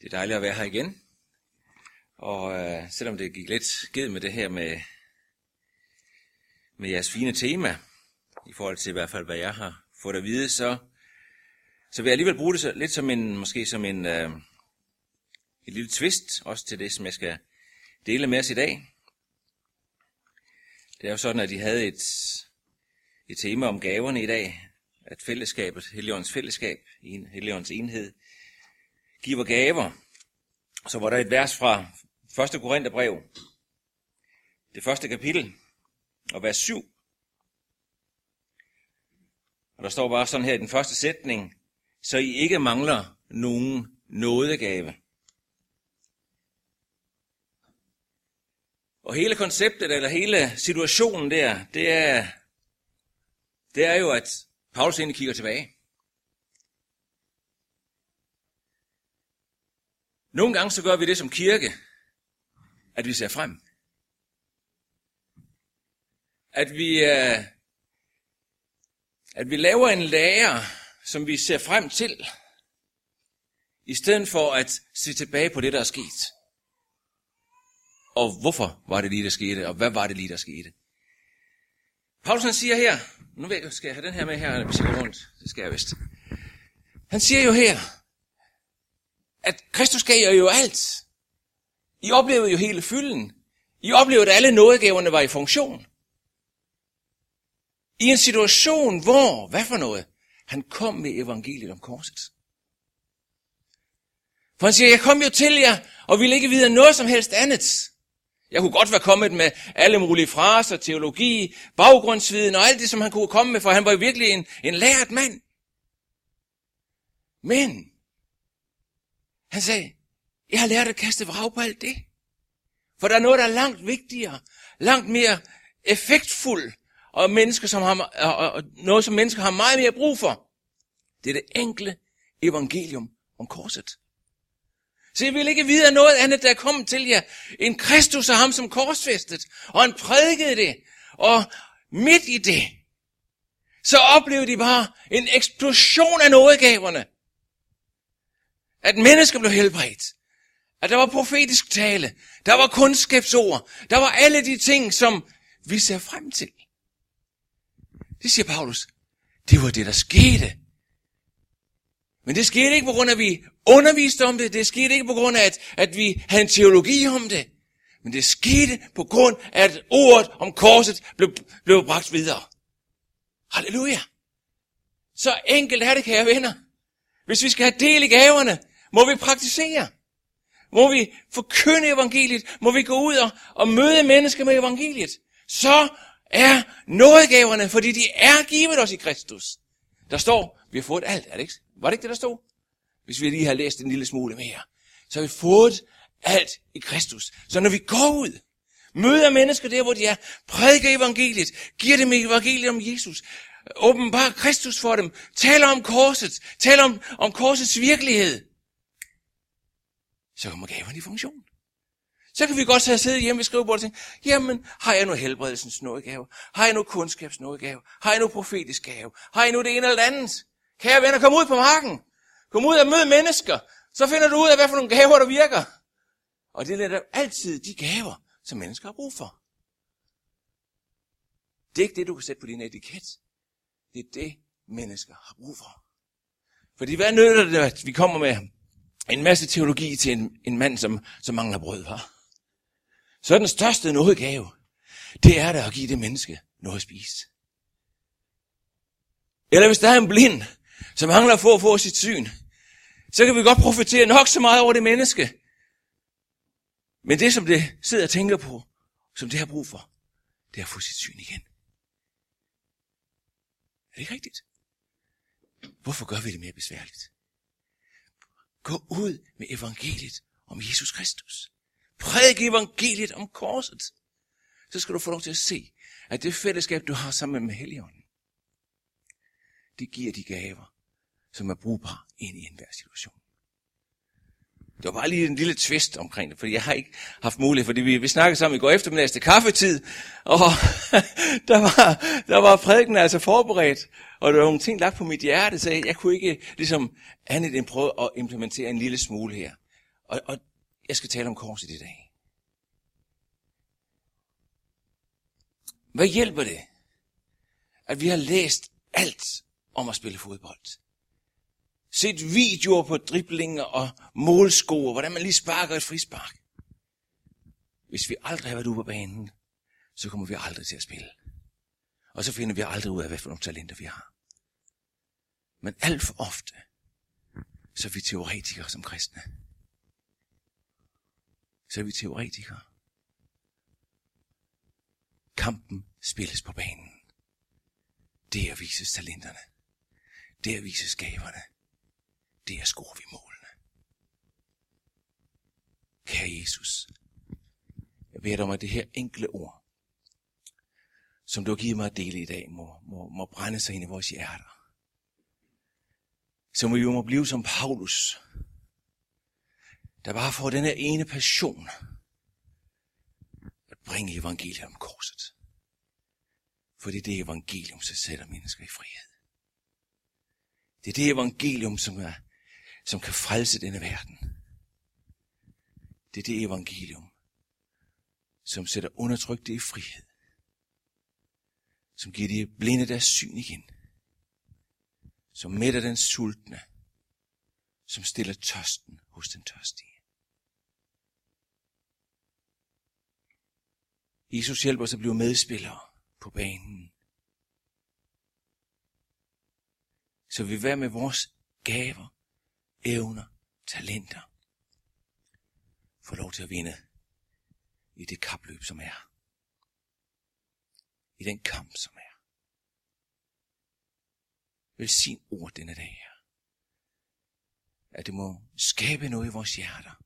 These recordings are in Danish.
Det er dejligt at være her igen. Og øh, selvom det gik lidt ged med det her med, med jeres fine tema, i forhold til i hvert fald, hvad jeg har fået at vide, så, så vil jeg alligevel bruge det så, lidt som en, måske som en, øh, en lille twist, også til det, som jeg skal dele med os i dag. Det er jo sådan, at I havde et, et tema om gaverne i dag, at fællesskabet, Helligåndens fællesskab, en, Helligåndens enhed, giver gaver. Så var der et vers fra 1. Korintherbrev, det første kapitel, og vers 7. Og der står bare sådan her i den første sætning, så I ikke mangler nogen nådegave. Og hele konceptet, eller hele situationen der, det er, det er jo, at Paulus egentlig kigger tilbage. Nogle gange så gør vi det som kirke, at vi ser frem. At vi, uh, at vi laver en lære, som vi ser frem til, i stedet for at se tilbage på det, der er sket. Og hvorfor var det lige, der skete, og hvad var det lige, der skete. Paulus han siger her, nu ved jeg, skal jeg have den her med her, hvis jeg går rundt, det skal jeg vist. Han siger jo her, at Kristus gav jer jo alt. I oplevede jo hele fylden. I oplevede, at alle nådegaverne var i funktion. I en situation, hvor, hvad for noget? Han kom med evangeliet om korset. For han siger, jeg kom jo til jer, og ville ikke vide noget som helst andet. Jeg kunne godt være kommet med alle mulige fraser, teologi, baggrundsviden og alt det, som han kunne komme med, for han var jo virkelig en, en lært mand. Men han sagde, jeg har lært at kaste vrag på alt det. For der er noget, der er langt vigtigere, langt mere effektfuld, og, mennesker, som har, og, og noget, som mennesker har meget mere brug for. Det er det enkle evangelium om korset. Så jeg vil ikke vide af noget andet, der er kommet til jer, end Kristus og ham som korsfæstet. Og han prædikede det. Og midt i det, så oplevede de bare en eksplosion af nådegaverne. At mennesker blev helbredt. At der var profetisk tale. Der var kundskabsord. Der var alle de ting, som vi ser frem til. Det siger Paulus. Det var det, der skete. Men det skete ikke på grund af, at vi underviste om det. Det skete ikke på grund af, at, at vi havde en teologi om det. Men det skete på grund af, at ordet om korset blev, blev bragt videre. Halleluja. Så enkelt er det, kære venner. Hvis vi skal have del i gaverne, må vi praktisere. Må vi forkynde evangeliet. Må vi gå ud og, og møde mennesker med evangeliet. Så er nådegaverne, fordi de er givet os i Kristus. Der står, vi har fået alt, er det ikke? Var det ikke det, der stod? Hvis vi lige har læst en lille smule mere. Så har vi fået alt i Kristus. Så når vi går ud, møder mennesker der, hvor de er, prædiker evangeliet, giver dem evangeliet om Jesus, åbenbar Kristus for dem, taler om korset, taler om, om korsets virkelighed, så kommer gaverne i funktion. Så kan vi godt have siddet hjemme ved skrivebordet og tænke, jamen, har jeg nu helbredelsens nådegave? Har jeg nu kundskabsnådegave? Har jeg nu profetisk gave? Har jeg nu det ene eller det andet? Kære venner, kom ud på marken. Kom ud og mød mennesker. Så finder du ud af, hvad for nogle gaver, der virker. Og det er altid de gaver, som mennesker har brug for. Det er ikke det, du kan sætte på din etiket. Det er det, mennesker har brug for. Fordi hvad nytter det, at vi kommer med en masse teologi til en, en mand, som, som mangler brød, var? Så den største nådegave, det er da at give det menneske noget at spise. Eller hvis der er en blind, som mangler for få, at få sit syn, så kan vi godt profitere nok så meget over det menneske. Men det, som det sidder og tænker på, som det har brug for, det er at få sit syn igen. Er det ikke rigtigt? Hvorfor gør vi det mere besværligt? Gå ud med evangeliet om Jesus Kristus. Prædik evangeliet om korset. Så skal du få lov til at se, at det fællesskab, du har sammen med Helligånden, det giver de gaver, som er brugbare ind i enhver situation. Det var bare lige en lille twist omkring det, fordi jeg har ikke haft mulighed, fordi vi, vi snakkede sammen i går eftermiddags til kaffetid, og der var, der var prædiken altså forberedt, og der var nogle ting lagt på mit hjerte, så jeg, jeg kunne ikke ligesom andet end prøve at implementere en lille smule her. Og, og jeg skal tale om korset i dag. Hvad hjælper det, at vi har læst alt om at spille fodbold? Set videoer på driblinger og målsko, hvordan man lige sparker et frispark. Hvis vi aldrig har været ude på banen, så kommer vi aldrig til at spille. Og så finder vi aldrig ud af, hvad for nogle talenter vi har. Men alt for ofte, så er vi teoretikere som kristne. Så er vi teoretikere. Kampen spilles på banen. Det er at vise talenterne. Det er at der scorer vi målene. Kære Jesus, jeg beder dig om, at det her enkle ord, som du har givet mig at dele i dag, må, må, må brænde sig ind i vores hjerter. Så må vi jo må blive som Paulus, der bare får den her ene passion, at bringe evangeliet om korset. For det er det evangelium, som sætter mennesker i frihed. Det er det evangelium, som, er, som kan frelse denne verden. Det er det evangelium, som sætter undertrykte i frihed. Som giver de blinde deres syn igen. Som mætter den sultne. Som stiller tørsten hos den tørstige. Jesus hjælper os at blive medspillere på banen. Så vi hver med vores gaver, evner, talenter, få lov til at vinde i det kapløb, som er. I den kamp, som er. Velsign ord denne dag her. At det må skabe noget i vores hjerter.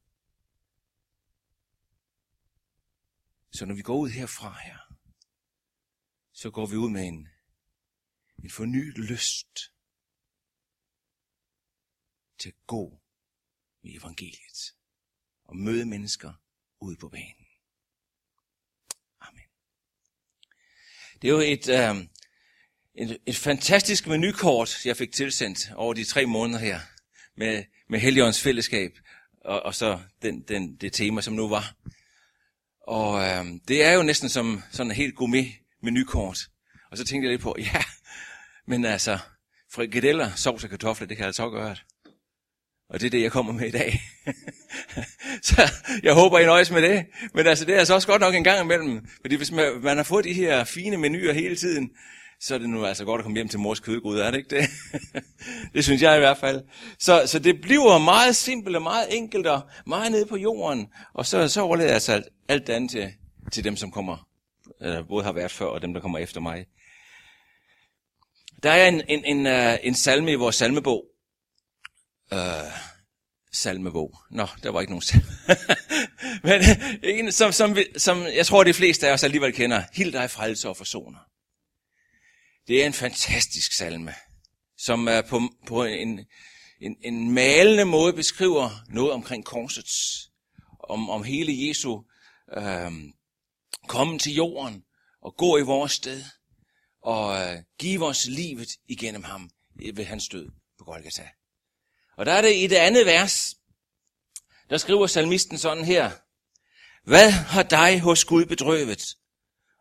Så når vi går ud herfra her, så går vi ud med en, en fornyet lyst til at gå med evangeliet og møde mennesker ude på banen. Amen. Det er jo et, øh, et, et fantastisk menukort, jeg fik tilsendt over de tre måneder her, med, med Helligåndens fællesskab, og, og så den, den, det tema, som nu var. Og øh, det er jo næsten som sådan en helt gourmet menukort. Og så tænkte jeg lidt på, ja, men altså, frikadeller, sovs og kartofler, det kan altså også gøre. Og det er det, jeg kommer med i dag. så jeg håber, I nøjes med det. Men altså, det er altså også godt nok en gang imellem. Fordi hvis man, man har fået de her fine menuer hele tiden, så er det nu altså godt at komme hjem til mors kødgrud, er det ikke det? det synes jeg i hvert fald. Så, så det bliver meget simpelt og meget enkelt og meget nede på jorden. Og så, så overlader jeg altså alt, alt andet til, til dem, som kommer, eller både har været før, og dem, der kommer efter mig. Der er en, en, en, øh, en salme i vores salmebog øh, salmebog. Nå, der var ikke nogen salme. Men øh, en, som, som, som jeg tror, de fleste af os alligevel kender. Hild dig frelse og forsoner. Det er en fantastisk salme, som er på, på en, en, en malende måde beskriver noget omkring korsets, om, om hele Jesu øh, komme til jorden og gå i vores sted og øh, give os livet igennem ham ved hans død på Golgata. Og der er det i det andet vers, der skriver salmisten sådan her. Hvad har dig hos Gud bedrøvet?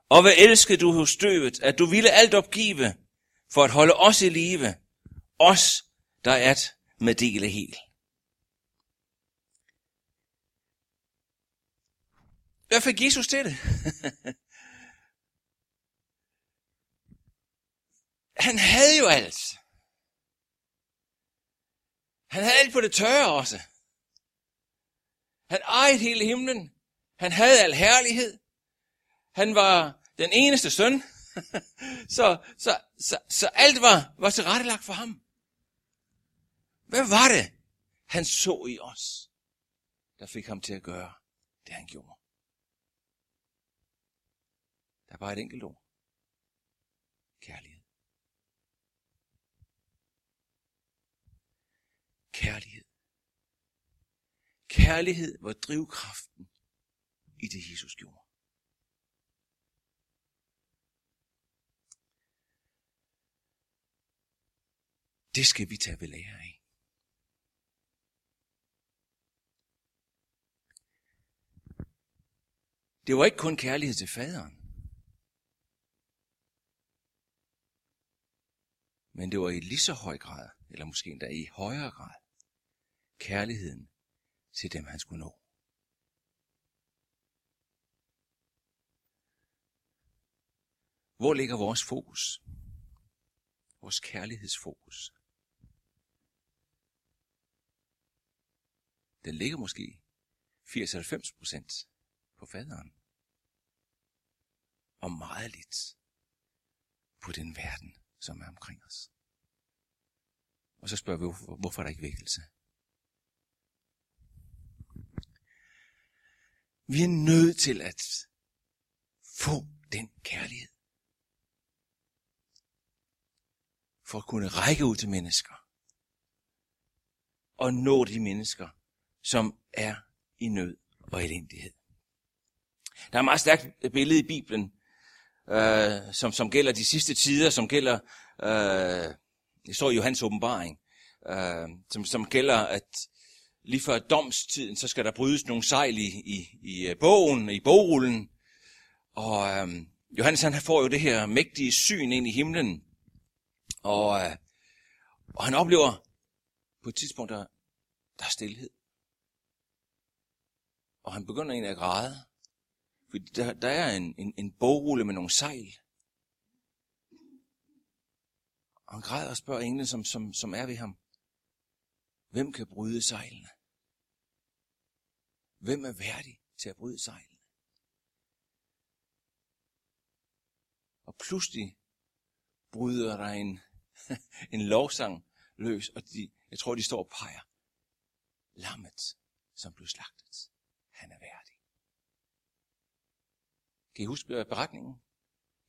Og hvad elskede du hos støvet, at du ville alt opgive, for at holde os i live, os, der er at meddele helt. Hvad fik Jesus til det? Han havde jo alt. Han havde alt på det tørre også. Han ejede hele himlen. Han havde al herlighed. Han var den eneste søn. så, så, så, så alt var, var tilrettelagt for ham. Hvad var det, han så i os, der fik ham til at gøre det, han gjorde? Der var et enkelt ord. Kærlighed. Kærlighed. Kærlighed var drivkraften i det, Jesus gjorde. Det skal vi tage ved lære af. det var ikke kun kærlighed til faderen. Men det var i lige så høj grad, eller måske endda i højere grad, kærligheden til dem, han skulle nå. Hvor ligger vores fokus? Vores kærlighedsfokus. Den ligger måske 80-90 procent på faderen. Og meget lidt på den verden, som er omkring os. Og så spørger vi, hvorfor, hvorfor er der ikke vækkelse? Vi er nødt til at få den kærlighed. For at kunne række ud til mennesker. Og nå de mennesker, som er i nød og elendighed. Der er et meget stærkt billede i Bibelen, øh, som, som gælder de sidste tider, som gælder, øh, det står i Johannes åbenbaring, øh, som, som gælder, at lige før domstiden, så skal der brydes nogle sejl i, i, i øh, bogen, i bogrullen. Og øhm, Johannes han får jo det her mægtige syn ind i himlen. Og, øh, og han oplever på et tidspunkt, der, der er stillhed. Og han begynder egentlig at græde. Fordi der, der er en, en, en bogrulle med nogle sejl. Og han græder og spørger englen, som, som, som er ved ham. Hvem kan bryde sejlene? Hvem er værdig til at bryde sejlene? Og pludselig bryder der en, en lovsang løs, og de, jeg tror, de står og peger. Lammet, som blev slagtet. Han er værdig. Kan I huske øh, beretningen?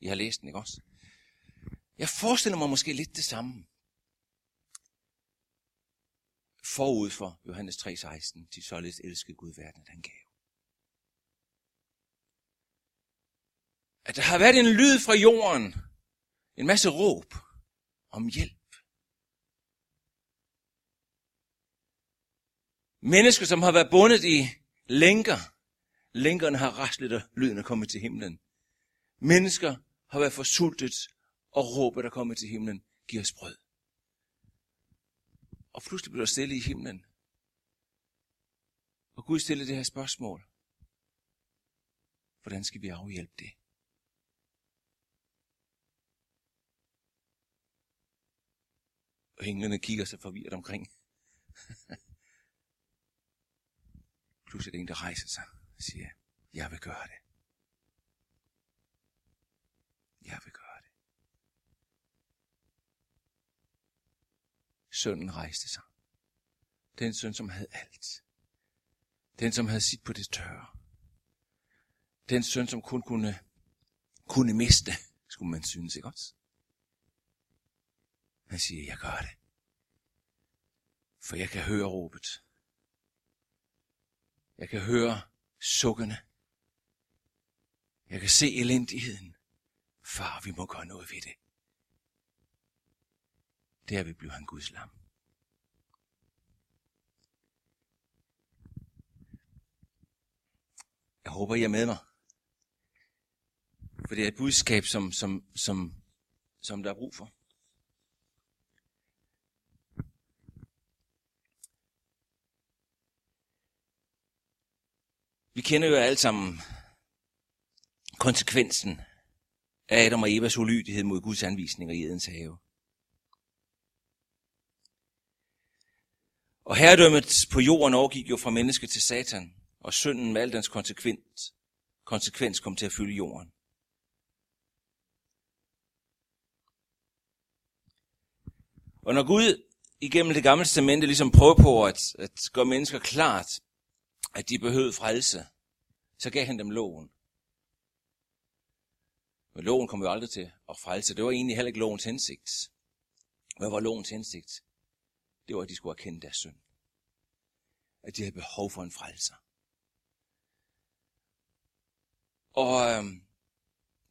I har læst den, ikke også? Jeg forestiller mig måske lidt det samme. Forud for Johannes 3:16, til således elskede Gud verden, at han gav. At der har været en lyd fra jorden, en masse råb om hjælp. Mennesker, som har været bundet i lænker. Lænkerne har raslet, og lyden er kommet til himlen. Mennesker har været forsultet, og råbet er kommet til himlen. Giv os brød. Og pludselig bliver der stille i himlen. Og Gud stillede det her spørgsmål. Hvordan skal vi afhjælpe det? Og englene kigger sig forvirret omkring. Pludselig er det en, der rejser sig og siger, jeg vil gøre det. Jeg vil gøre det. Sønnen rejste sig. Den søn, som havde alt. Den, som havde sit på det tørre. Den søn, som kun kunne, kunne miste, skulle man synes, ikke også? Han siger, jeg gør det. For jeg kan høre råbet. Jeg kan høre sukkene. Jeg kan se elendigheden. Far, vi må gøre noget ved det. Der blev han Guds lam. Jeg håber, I er med mig. For det er et budskab, som, som, som, som der er brug for. Vi kender jo alle sammen konsekvensen af Adam og Evas ulydighed mod Guds anvisninger i Edens have. Og herredømmet på jorden overgik jo fra menneske til satan, og synden med al dens konsekvens, konsekvens kom til at fylde jorden. Og når Gud igennem det gamle testamente ligesom prøver på at, at gøre mennesker klart, at de behøvede frelse, så gav han dem loven. Men loven kom jo aldrig til at frelse. Det var egentlig heller ikke lovens hensigt. Hvad var lovens hensigt? Det var, at de skulle erkende deres synd. At de havde behov for en frelser. Og øhm,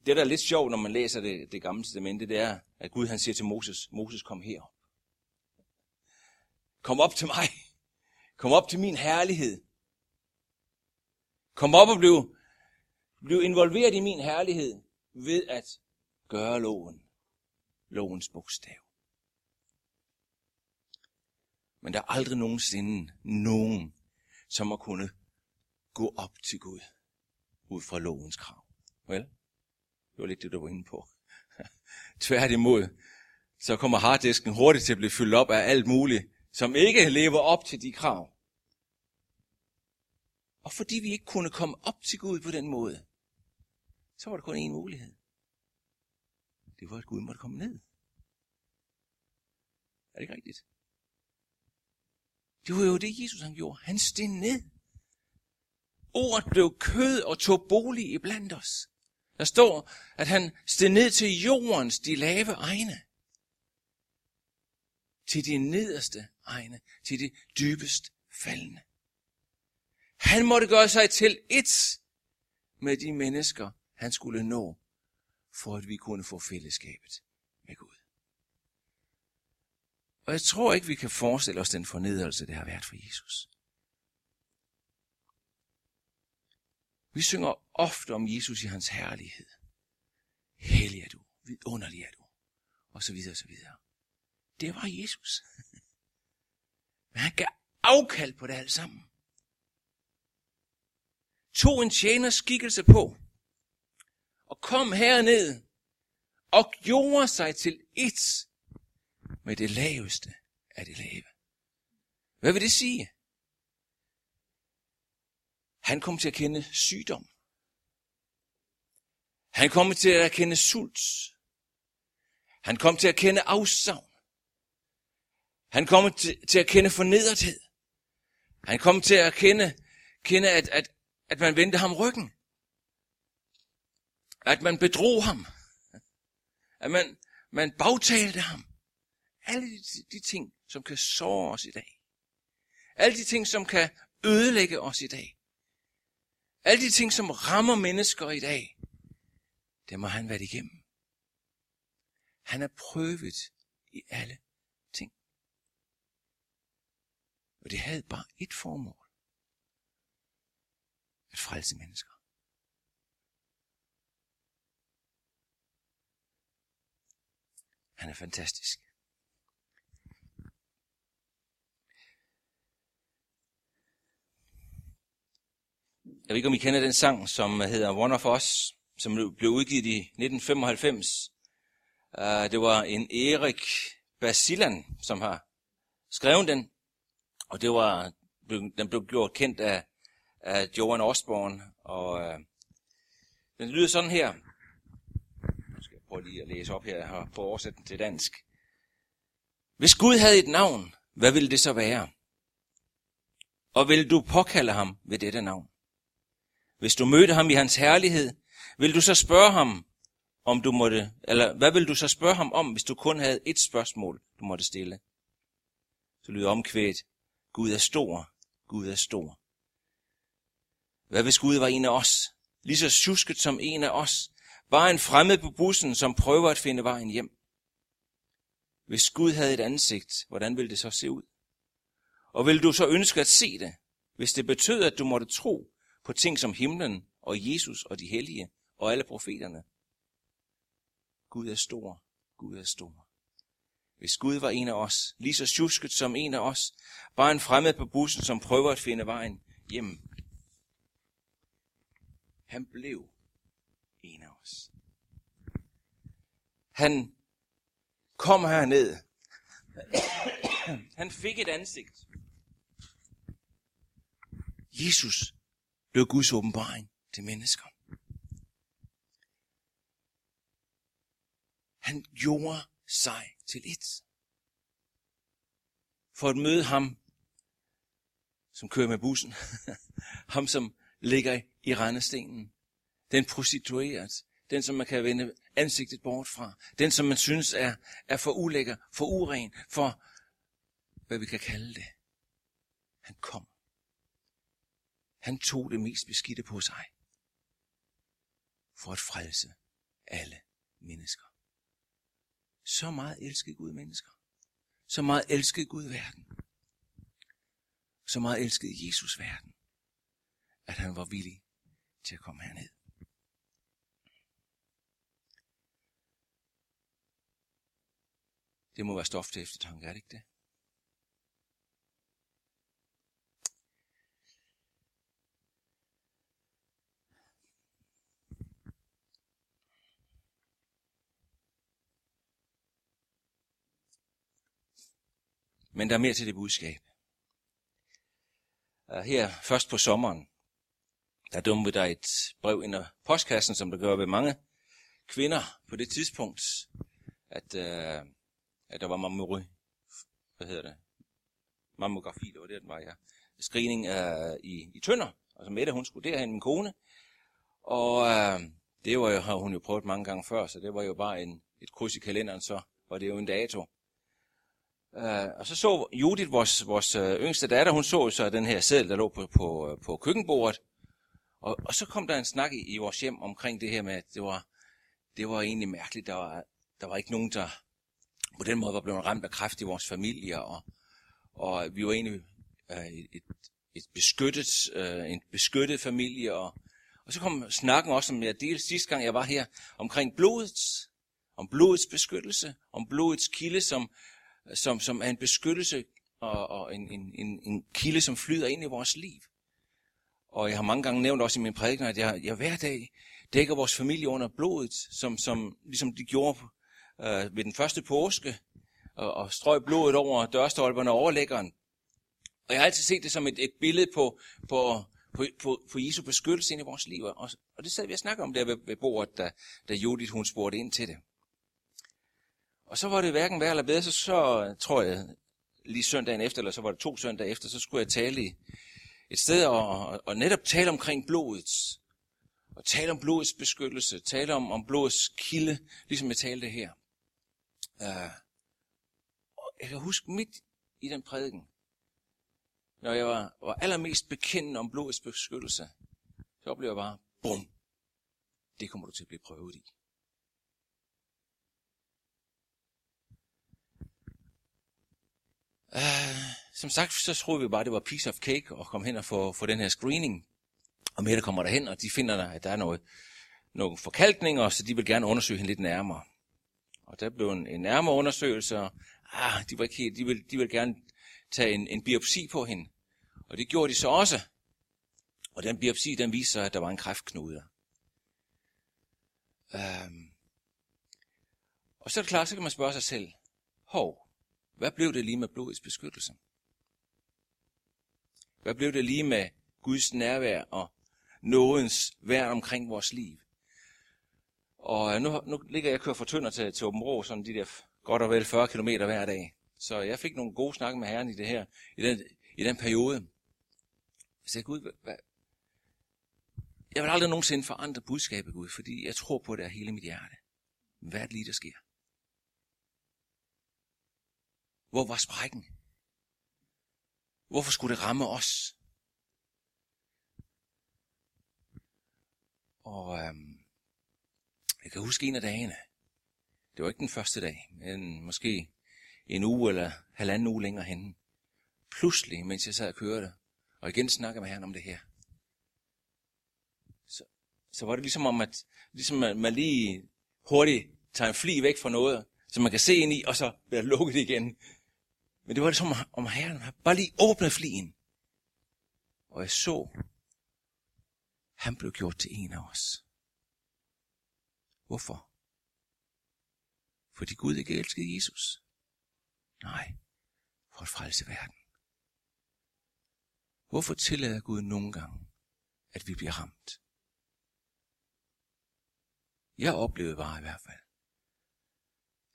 det, der er lidt sjovt, når man læser det, det gamle testamente, det er, at Gud han siger til Moses, Moses kom herop. Kom op til mig. Kom op til min herlighed. Kom op og bliv, bliv involveret i min herlighed ved at gøre loven. Lovens bogstav. Men der er aldrig nogensinde nogen, som har kunnet gå op til Gud ud fra lovens krav. Vel? Det var lidt det, du var inde på. Tværtimod, så kommer harddisken hurtigt til at blive fyldt op af alt muligt, som ikke lever op til de krav. Og fordi vi ikke kunne komme op til Gud på den måde, så var der kun én mulighed. Det var, at Gud måtte komme ned. Er det ikke rigtigt? Det var jo det, Jesus han gjorde. Han steg ned. Ordet blev kød og tog bolig i blandt os. Der står, at han steg ned til jordens de lave egne. Til de nederste egne. Til de dybest faldende. Han måtte gøre sig til et med de mennesker, han skulle nå, for at vi kunne få fællesskabet. Og jeg tror ikke, vi kan forestille os den fornedrelse, det har været for Jesus. Vi synger ofte om Jesus i hans herlighed. Hellig er du, vidunderlig er du, og så videre og så videre. Det var Jesus. Men han gav afkald på det alt sammen. Tog en tjeners skikkelse på, og kom herned, og gjorde sig til et med det laveste af det lave. Hvad vil det sige? Han kom til at kende sygdom. Han kom til at kende sult. Han kom til at kende afsavn. Han kom til, til at kende fornedrethed. Han kom til at kende, kende at, at, at man vendte ham ryggen. At man bedrog ham. At man, man bagtalte ham. Alle de, de ting, som kan såre os i dag. Alle de ting, som kan ødelægge os i dag. Alle de ting, som rammer mennesker i dag, det må han være igennem. Han er prøvet i alle ting. Og det havde bare et formål. At frelse mennesker. Han er fantastisk. Jeg ved ikke, om I kender den sang, som hedder One of Us, som blev udgivet i 1995. Uh, det var en Erik Basilan, som har skrevet den, og det var, den blev gjort kendt af, af Joan Osborne, og uh, den lyder sådan her. Nu skal jeg prøve lige at læse op her og prøve at oversætte den til dansk. Hvis Gud havde et navn, hvad ville det så være? Og vil du påkalde ham ved dette navn? Hvis du mødte ham i hans herlighed, vil du så spørge ham, om du måtte, eller hvad vil du så spørge ham om, hvis du kun havde et spørgsmål, du måtte stille? Så lyder omkvædet, Gud er stor, Gud er stor. Hvad hvis Gud var en af os, lige så susket som en af os, bare en fremmed på bussen, som prøver at finde vejen hjem? Hvis Gud havde et ansigt, hvordan ville det så se ud? Og vil du så ønske at se det, hvis det betød, at du måtte tro, på ting som himlen og Jesus og de hellige og alle profeterne. Gud er stor. Gud er stor. Hvis Gud var en af os, lige så tjusket som en af os, bare en fremmed på bussen, som prøver at finde vejen hjem. Han blev en af os. Han kom herned. Han fik et ansigt. Jesus blev Guds åbenbaring til mennesker. Han gjorde sig til et. For at møde ham, som kører med bussen. ham, som ligger i rendestenen. Den prostitueret. Den, som man kan vende ansigtet bort fra. Den, som man synes er, er for ulækker, for uren, for hvad vi kan kalde det. Han kom han tog det mest beskidte på sig. For at frelse alle mennesker. Så meget elskede Gud mennesker. Så meget elskede Gud verden. Så meget elskede Jesus verden. At han var villig til at komme herned. Det må være stof til eftertanke, er det ikke det? Men der er mere til det budskab. Her først på sommeren, der dumpede der et brev ind i postkassen, som der gør ved mange kvinder på det tidspunkt, at, uh, at der var mammografi, hvad hedder det? Mammografi, det var det, den var, ja. Screening uh, i, i Tønder. og så Mette, hun skulle derhen, min kone. Og uh, det var jo, har hun jo prøvet mange gange før, så det var jo bare en, et kryds i kalenderen, så var det jo en dato. Uh, og så så Judith, vores, vores uh, yngste datter, hun så så den her seddel, der lå på, på, øh, på køkkenbordet. Og, og så kom der en snak i, i vores hjem omkring det her med, at det var, det var egentlig mærkeligt. Der var, der var ikke nogen, der på den måde var blevet ramt af kræft i vores familie. Og, og vi var egentlig uh, et, et beskyttet, uh, en beskyttet familie. Og, og så kom snakken også, som jeg delte sidste gang, jeg var her, omkring blodets, Om blodets beskyttelse. Om blodets kilde, som som, som er en beskyttelse og, og en, en, en, en kilde, som flyder ind i vores liv. Og jeg har mange gange nævnt også i min prædiken, at jeg, jeg hver dag dækker vores familie under blodet, som, som ligesom de gjorde øh, ved den første påske, og, og strøg blodet over dørstolperne og overlæggeren. Og jeg har altid set det som et, et billede på, på, på, på, på Jesu beskyttelse ind i vores liv. Og, og det sad vi og snakkede om der ved, ved bordet, da, da Judith hun spurgte ind til det. Og så var det hverken værre eller bedre, så, så tror jeg, lige søndagen efter, eller så var det to søndage efter, så skulle jeg tale i et sted og, og, og netop tale omkring blodet. Og tale om blodets beskyttelse, tale om, om blodets kilde, ligesom jeg talte her. Uh, jeg kan huske midt i den prædiken, når jeg var, var allermest bekendende om blodets beskyttelse, så oplevede jeg bare, bum, det kommer du til at blive prøvet i. Øh, som sagt, så troede vi bare, det var piece of cake at komme hen og få, få den her screening. Og Mette kommer derhen, og de finder, der, at der er noget, nogle forkalkninger, så de vil gerne undersøge hende lidt nærmere. Og der blev en, en nærmere undersøgelse, og ah, de, var ikke helt, de, vil, de vil gerne tage en, en biopsi på hende. Og det gjorde de så også. Og den biopsi, den viste sig, at der var en kræftknude. Um, og så er det klart, så kan man spørge sig selv, hov, hvad blev det lige med blodets beskyttelse? Hvad blev det lige med Guds nærvær og nådens værn omkring vores liv? Og øh, nu, nu ligger jeg og kører fra Tønder til, til Åben Rå, sådan de der godt og vel 40 km hver dag. Så jeg fik nogle gode snakke med Herren i det her, i den, i den periode. Jeg sagde, Gud, hvad, jeg vil aldrig nogensinde forandre budskabet, Gud, fordi jeg tror på det af hele mit hjerte. Hvad er det lige, der sker? Hvor var sprækken? Hvorfor skulle det ramme os? Og øhm, jeg kan huske en af dagene. Det var ikke den første dag, men måske en uge eller halvanden uge længere henne. Pludselig, mens jeg sad og kørte, og igen snakkede med herren om det her, så, så var det ligesom om, at ligesom man lige hurtigt tager en fli væk fra noget, som man kan se ind i, og så bliver det lukket igen. Men det var det som om Herren bare lige åbnede flien. Og jeg så, han blev gjort til en af os. Hvorfor? Fordi Gud ikke elskede Jesus? Nej, for at frelse verden. Hvorfor tillader Gud nogle gange, at vi bliver ramt? Jeg oplevede bare i hvert fald,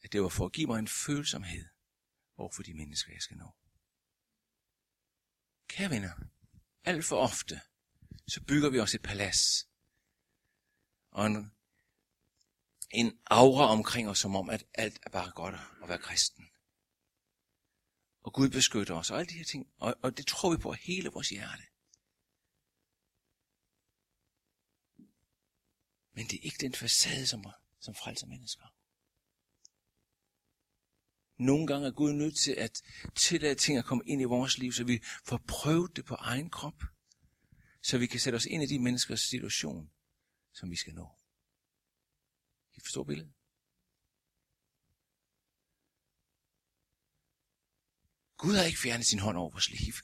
at det var for at give mig en følsomhed over for de mennesker, jeg skal nå. Kære venner, alt for ofte, så bygger vi os et palads. Og en, en aura omkring os, som om, at alt er bare godt at være kristen. Og Gud beskytter os, og alle de her ting. Og, og det tror vi på hele vores hjerte. Men det er ikke den facade, som, som frelser mennesker. Nogle gange er Gud nødt til at tillade ting at komme ind i vores liv, så vi får prøvet det på egen krop. Så vi kan sætte os ind i de menneskers situation, som vi skal nå. I forstår billedet? Gud har ikke fjernet sin hånd over vores liv.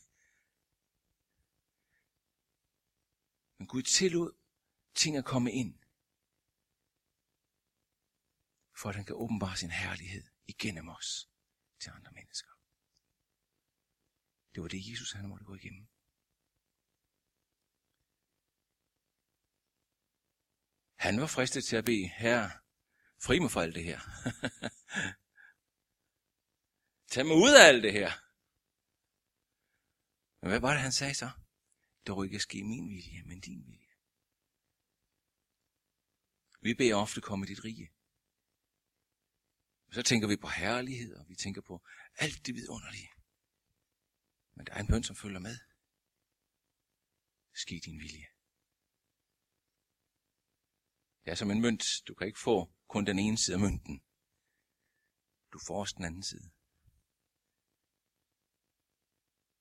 Men Gud tillod ting at komme ind, for at han kan åbenbare sin herlighed igennem os til andre mennesker. Det var det, Jesus han måtte gå igennem. Han var fristet til at bede, herre, fri mig fra alt det her. Tag mig ud af alt det her. Men hvad var det, han sagde så? Det ikke ske min vilje, men din vilje. Vi beder ofte komme dit rige. Så tænker vi på herlighed, og vi tænker på alt det vidunderlige. Men der er en bøn, som følger med. Ske din vilje. Det er som en mønt. Du kan ikke få kun den ene side af mønten. Du får også den anden side.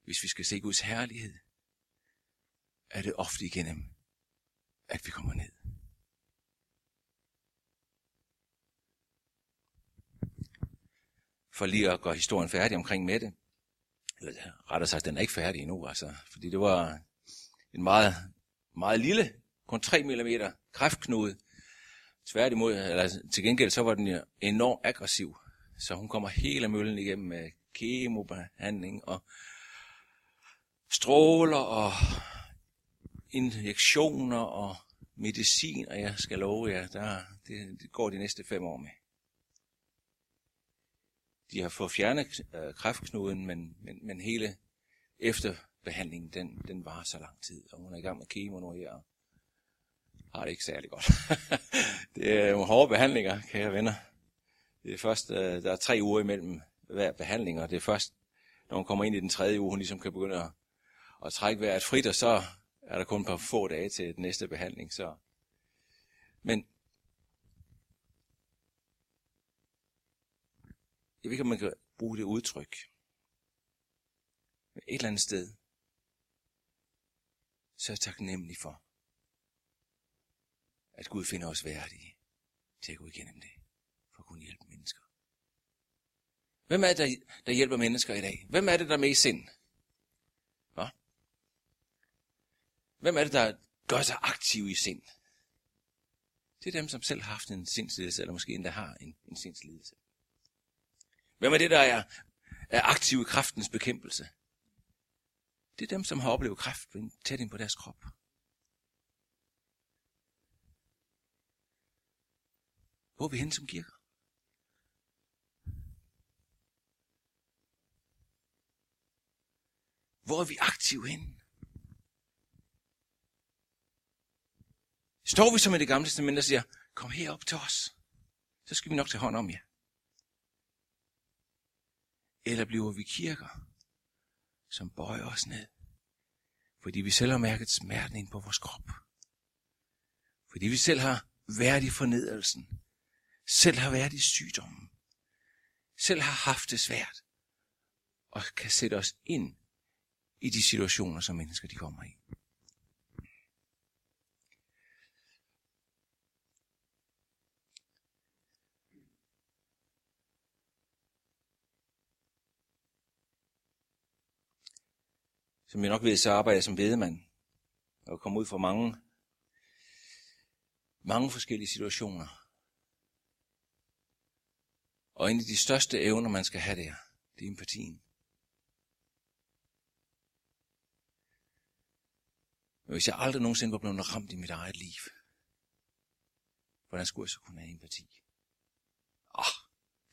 Hvis vi skal se Guds herlighed, er det ofte igennem, at vi kommer ned. For lige at gøre historien færdig omkring med det, eller rettere sagt, den er ikke færdig endnu, altså, fordi det var en meget, meget lille, kun 3 mm kræftknude. Tværtimod, eller til gengæld, så var den enormt aggressiv, så hun kommer hele møllen igennem med kemobehandling og stråler og injektioner og medicin, og jeg skal love jer, der, det, det går de næste fem år med. De har fået fjernet øh, kræftknuden, men, men, men hele efterbehandlingen, den, den var så lang tid, og hun er i gang med kemo nu her, og har det ikke særlig godt. det er nogle hårde behandlinger, kære venner. Det er først, øh, der er tre uger imellem hver behandling, og det er først, når hun kommer ind i den tredje uge, hun ligesom kan begynde at, at trække vejret frit, og så er der kun et par få dage til den næste behandling. Så. Men jeg ved ikke, om man kan bruge det udtryk. Men et eller andet sted, så er jeg taknemmelig for, at Gud finder os værdige til at gå igennem det, for at kunne hjælpe mennesker. Hvem er det, der, der hjælper mennesker i dag? Hvem er det, der er med i sind? Hva? Hvem er det, der gør sig aktiv i sind? Det er dem, som selv har haft en sindslidelse, eller måske endda har en, en sindslidelse. Hvem er det, der er, er aktiv i kraftens bekæmpelse? Det er dem, som har oplevet kraft tæt ind på deres krop. Hvor er vi hen som kirker? Hvor er vi aktive hen? Står vi som i det gamle testament og siger, kom herop til os, så skal vi nok tage hånd om jer. Eller bliver vi kirker, som bøjer os ned, fordi vi selv har mærket smerten ind på vores krop. Fordi vi selv har været i fornedrelsen. Selv har været i sygdommen. Selv har haft det svært. Og kan sætte os ind i de situationer, som mennesker de kommer i. Som jeg nok ved, så arbejder jeg som bedemand. Og kommer ud for mange, mange forskellige situationer. Og en af de største evner, man skal have der, det er empatien. Men hvis jeg aldrig nogensinde var blevet ramt i mit eget liv, hvordan skulle jeg så kunne have empati? Åh, oh,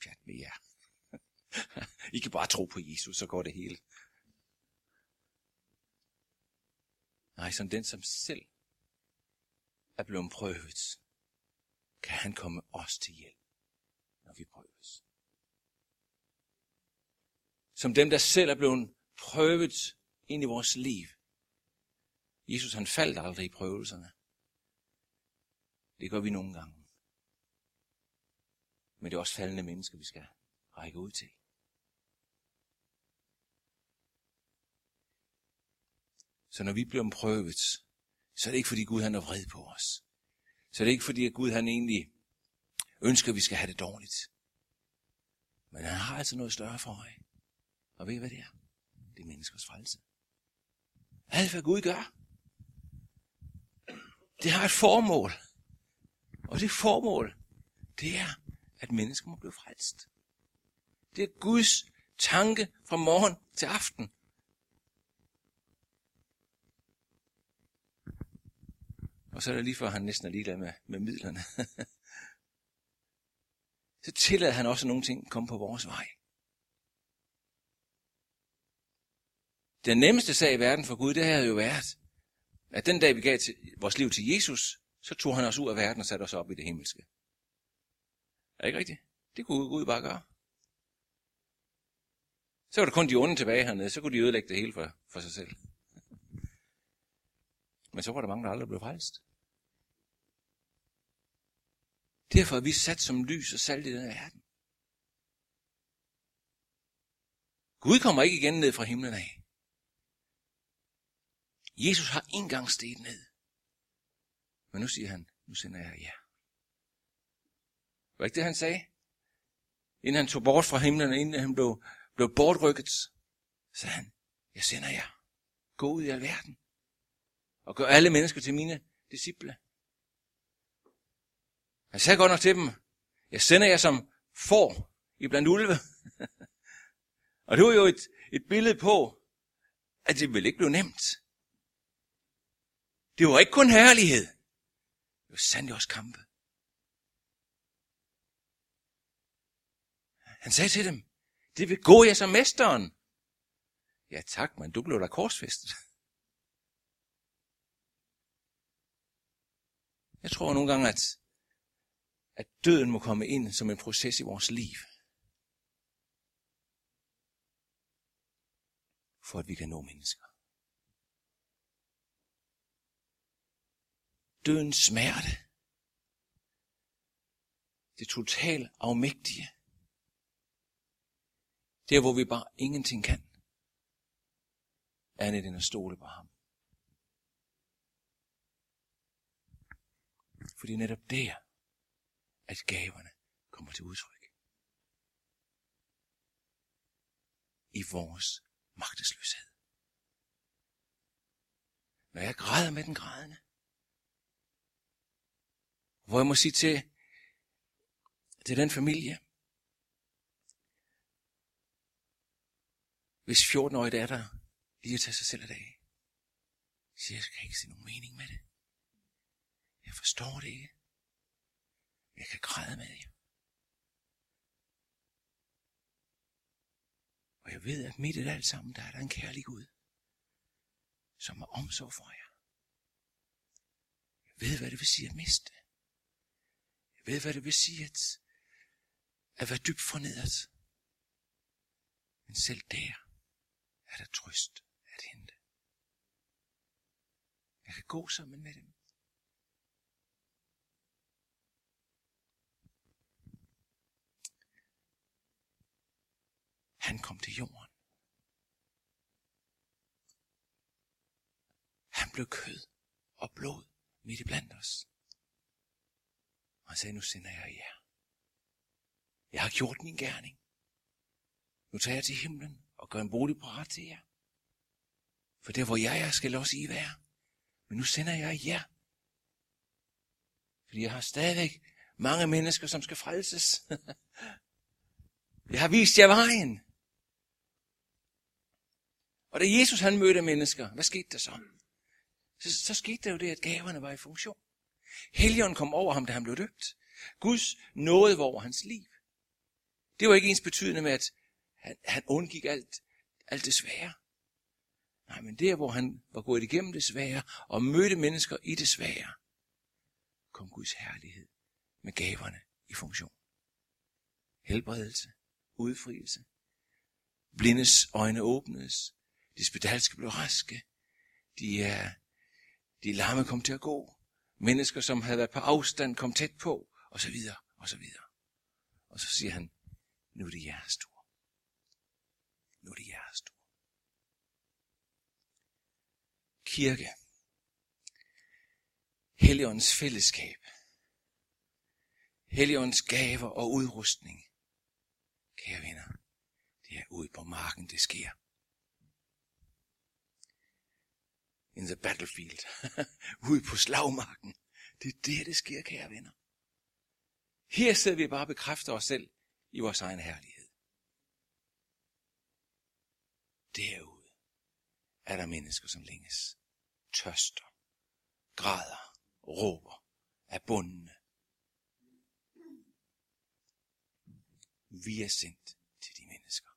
pjat med jer. I kan bare tro på Jesus, så går det hele. Nej, som den, som selv er blevet prøvet, kan han komme os til hjælp, når vi prøves. Som dem, der selv er blevet prøvet ind i vores liv. Jesus han faldt aldrig i prøvelserne. Det gør vi nogle gange. Men det er også faldende mennesker, vi skal række ud til. Så når vi bliver prøvet, så er det ikke fordi Gud han er vred på os. Så er det ikke fordi, at Gud han egentlig ønsker, at vi skal have det dårligt. Men han har altså noget større for øje. Og ved I, hvad det er? Det er menneskers frelse. Alt, hvad Gud gør, det har et formål. Og det formål, det er, at mennesker må blive frelst. Det er Guds tanke fra morgen til aften. Og så er det lige før, han næsten er ligeglad med, med midlerne. så tillader han også, nogle ting komme på vores vej. Den nemmeste sag i verden for Gud, det havde jo været, at den dag vi gav til, vores liv til Jesus, så tog han os ud af verden og satte os op i det himmelske. Er det ikke rigtigt? Det kunne Gud bare gøre. Så var der kun de onde tilbage hernede, så kunne de ødelægge det hele for, for sig selv. Men så var der mange, der aldrig blev frelst. Derfor er vi sat som lys og salt i den verden. Gud kommer ikke igen ned fra himlen af. Jesus har engang steget ned. Men nu siger han, nu sender jeg jer. Var ikke det, han sagde? Inden han tog bort fra himlen, inden han blev, blev bortrykket, sagde han, jeg sender jer. Gå ud i alverden. Og gør alle mennesker til mine disciple. Han sagde godt nok til dem, jeg sender jer som får i blandt ulve. og det var jo et, et billede på, at det ville ikke blive nemt. Det var ikke kun herlighed. Det var sandelig også kampe. Han sagde til dem, det vil gå jer som mesteren. Ja tak, men du blev da korsfæstet. Jeg tror nogle gange, at, at døden må komme ind som en proces i vores liv. For at vi kan nå mennesker. Dødens smerte. Det totalt afmægtige. Der, hvor vi bare ingenting kan. Andet end at stole på ham. For det er netop der, at gaverne kommer til udtryk. I vores magtesløshed. Når jeg græder med den grædende, hvor jeg må sige til, til den familie, hvis 14-årige datter lige at tage sig selv af dag, siger, jeg skal ikke se nogen mening med det. Jeg forstår det ikke. Jeg kan græde med jer. Og jeg ved, at midt i det alt sammen, der er der en kærlig Gud, som er omsorg for jer. Jeg ved, hvad det vil sige at miste. Jeg ved, hvad det vil sige at, at være dybt fornedret. Men selv der er der trøst at hente. Jeg kan gå sammen med dem. Han kom til jorden. Han blev kød og blod midt i blandt os. Og han sagde, nu sender jeg jer. Jeg har gjort min gerning. Nu tager jeg til himlen og gør en bolig parat til jer. For der hvor jeg er, skal også I være. Men nu sender jeg jer. Fordi jeg har stadigvæk mange mennesker, som skal frelses. jeg har vist jer vejen. Og da Jesus han mødte mennesker, hvad skete der så? Så, så skete der jo det, at gaverne var i funktion. Helligånden kom over ham, da han blev døbt. Guds nåde var over hans liv. Det var ikke ens betydende med, at han, han undgik alt, alt det svære. Nej, men der, hvor han var gået igennem det svære og mødte mennesker i det svære, kom Guds herlighed med gaverne i funktion. Helbredelse, udfrielse, blindes øjne åbnedes, de spedalske blev raske. De, er, de lamme kom til at gå. Mennesker, som havde været på afstand, kom tæt på, og så videre, og så videre. Og så siger han, nu er det jeres tur. Nu er det jeres tur. Kirke. Helligåndens fællesskab. Helligåndens gaver og udrustning. Kære venner, Det er ude på marken, det sker. In the battlefield. ude på slagmarken. Det er det, det sker, kære venner. Her sidder vi bare og bekræfter os selv i vores egen herlighed. Derude er der mennesker, som længes, tørster, græder, råber, er bundne. Vi er sendt til de mennesker.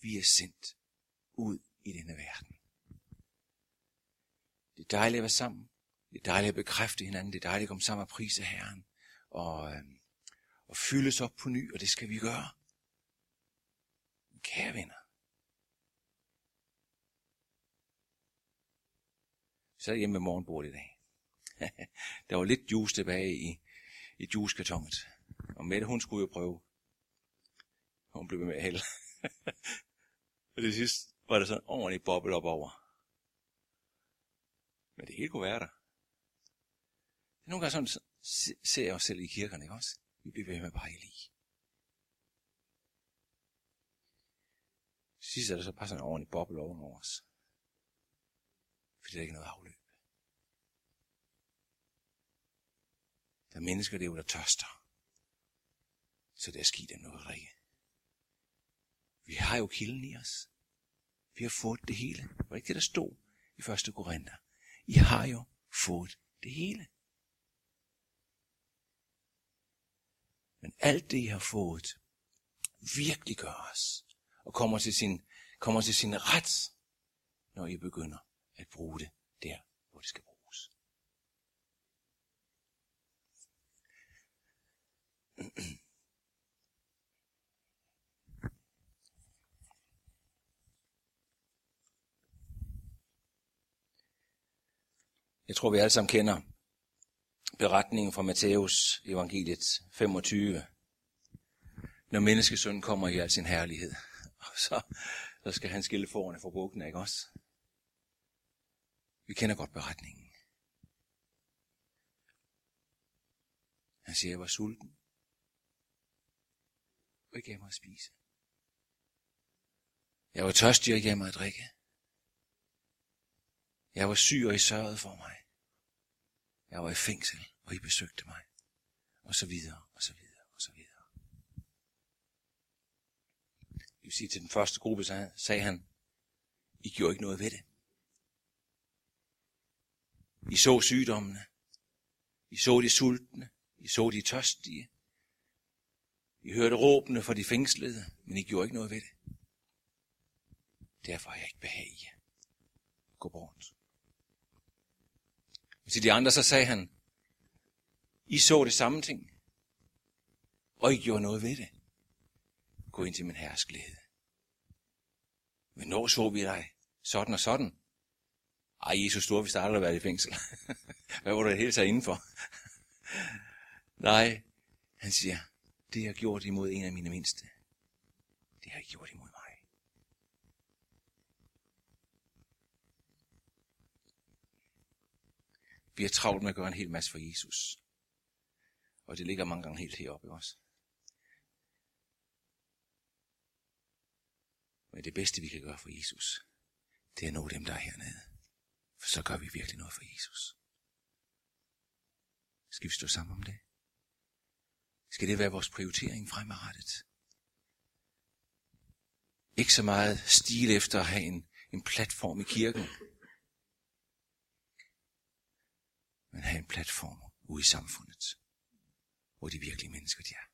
Vi er sendt ud i denne verden. Det er dejligt at være sammen. Det er dejligt at bekræfte hinanden. Det er dejligt at komme sammen og prise Herren. Og, øh, og fyldes op på ny, og det skal vi gøre. Kære venner. Så er hjemme med morgenbordet i dag. der var lidt juice tilbage i, i juicekartonet. Og Mette, hun skulle jo prøve. Hun blev med at hælde. og det sidste var der sådan en ordentlig boble op over. Men det hele kunne være der. Det er nogle gange sådan, ser jeg os selv i kirkerne, ikke også? Vi bliver ved med bare i lige. Sidst er der så bare sådan en ordentlig boble ovenover os. Fordi der er ikke noget afløb. Der er mennesker derude, der tørster. Så der skidt dem noget rigtigt. Vi har jo kilden i os. Vi har fået det hele. Det var ikke det, der stod i 1. Korinther. I har jo fået det hele. Men alt det, I har fået, virkelig gør os og kommer til sin, kommer til sin ret, når I begynder at bruge det der, hvor det skal bruges. Jeg tror, vi alle sammen kender beretningen fra Matthæus evangeliet 25. Når menneskesønnen kommer i al sin herlighed, så, så skal han skille forerne fra bukken, ikke også? Vi kender godt beretningen. Han siger, jeg var sulten. Og ikke gav mig at spise. Jeg var tørstig og ikke gav mig at drikke. Jeg var syg, og I sørgede for mig. Jeg var i fængsel, og I besøgte mig. Og så videre, og så videre, og så videre. Det vil sige, til den første gruppe sagde han, I gjorde ikke noget ved det. I så sygdommene. I så de sultne. I så de tørstige. I hørte råbene for de fængslede, men I gjorde ikke noget ved det. Derfor har jeg ikke behag i jer. Gå bort. Og til de andre så sagde han, I så det samme ting, og I gjorde noget ved det. Gå ind til min herres glæde. Men når så vi dig sådan og sådan? Ej, Jesus, du har vist aldrig været i fængsel. Hvad var du det hele taget indenfor? Nej, han siger, det har gjort imod en af mine mindste. Det har jeg gjort imod mig. Vi har travlt med at gøre en hel masse for Jesus. Og det ligger mange gange helt heroppe også. Men det bedste, vi kan gøre for Jesus, det er at nå dem, der er hernede. For så gør vi virkelig noget for Jesus. Skal vi stå sammen om det? Skal det være vores prioritering fremadrettet? Ikke så meget stil efter at have en, en platform i kirken, men have en platform ude i samfundet, hvor de virkelige mennesker de er.